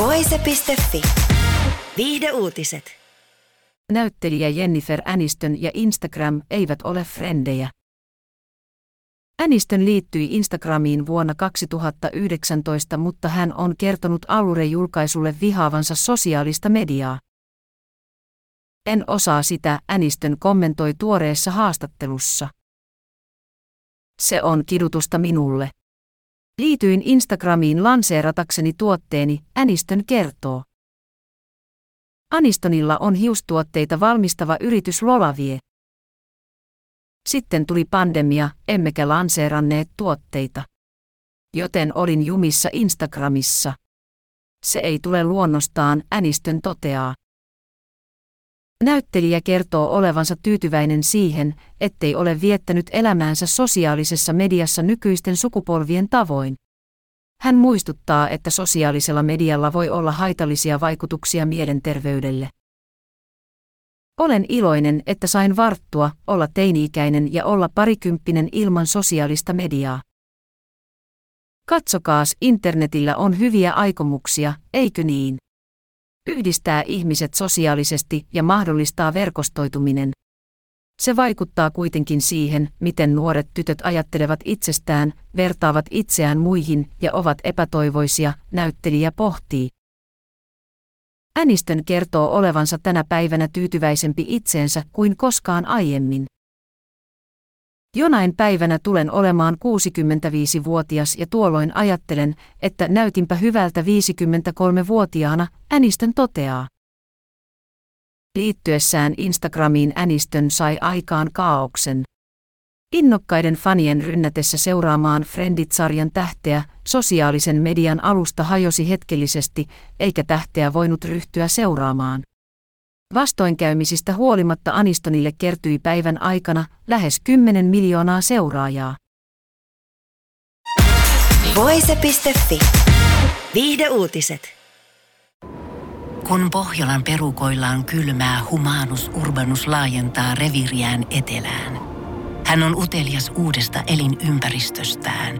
Voise.fi. Viihde uutiset. Näyttelijä Jennifer Aniston ja Instagram eivät ole frendejä. Aniston liittyi Instagramiin vuonna 2019, mutta hän on kertonut Allure-julkaisulle vihaavansa sosiaalista mediaa. En osaa sitä, Aniston kommentoi tuoreessa haastattelussa. Se on kidutusta minulle. Liityin Instagramiin lanseeratakseni tuotteeni, Aniston kertoo. Anistonilla on hiustuotteita valmistava yritys Lolavie. Sitten tuli pandemia, emmekä lanseeranneet tuotteita. Joten olin jumissa Instagramissa. Se ei tule luonnostaan, Anistön toteaa. Näyttelijä kertoo olevansa tyytyväinen siihen, ettei ole viettänyt elämäänsä sosiaalisessa mediassa nykyisten sukupolvien tavoin. Hän muistuttaa, että sosiaalisella medialla voi olla haitallisia vaikutuksia mielenterveydelle. Olen iloinen, että sain varttua, olla teini-ikäinen ja olla parikymppinen ilman sosiaalista mediaa. Katsokaas, internetillä on hyviä aikomuksia, eikö niin? Yhdistää ihmiset sosiaalisesti ja mahdollistaa verkostoituminen. Se vaikuttaa kuitenkin siihen, miten nuoret tytöt ajattelevat itsestään, vertaavat itseään muihin ja ovat epätoivoisia, näyttelijä pohtii. Anistön kertoo olevansa tänä päivänä tyytyväisempi itseensä kuin koskaan aiemmin. Jonain päivänä tulen olemaan 65-vuotias ja tuolloin ajattelen, että näytinpä hyvältä 53-vuotiaana, Anistön toteaa. Liittyessään Instagramiin Anistön sai aikaan kaauksen. Innokkaiden fanien rynnätessä seuraamaan Friendit-sarjan tähteä, sosiaalisen median alusta hajosi hetkellisesti, eikä tähteä voinut ryhtyä seuraamaan. Vastoinkäymisistä huolimatta Anistonille kertyi päivän aikana lähes 10 miljoonaa seuraajaa. Voise.fi. Viihde uutiset. Kun Pohjolan perukoillaan kylmää, Humanus Urbanus laajentaa reviriään etelään. Hän on utelias uudesta elinympäristöstään.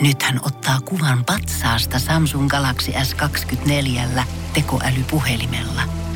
Nyt hän ottaa kuvan patsaasta Samsung Galaxy S24 tekoälypuhelimella.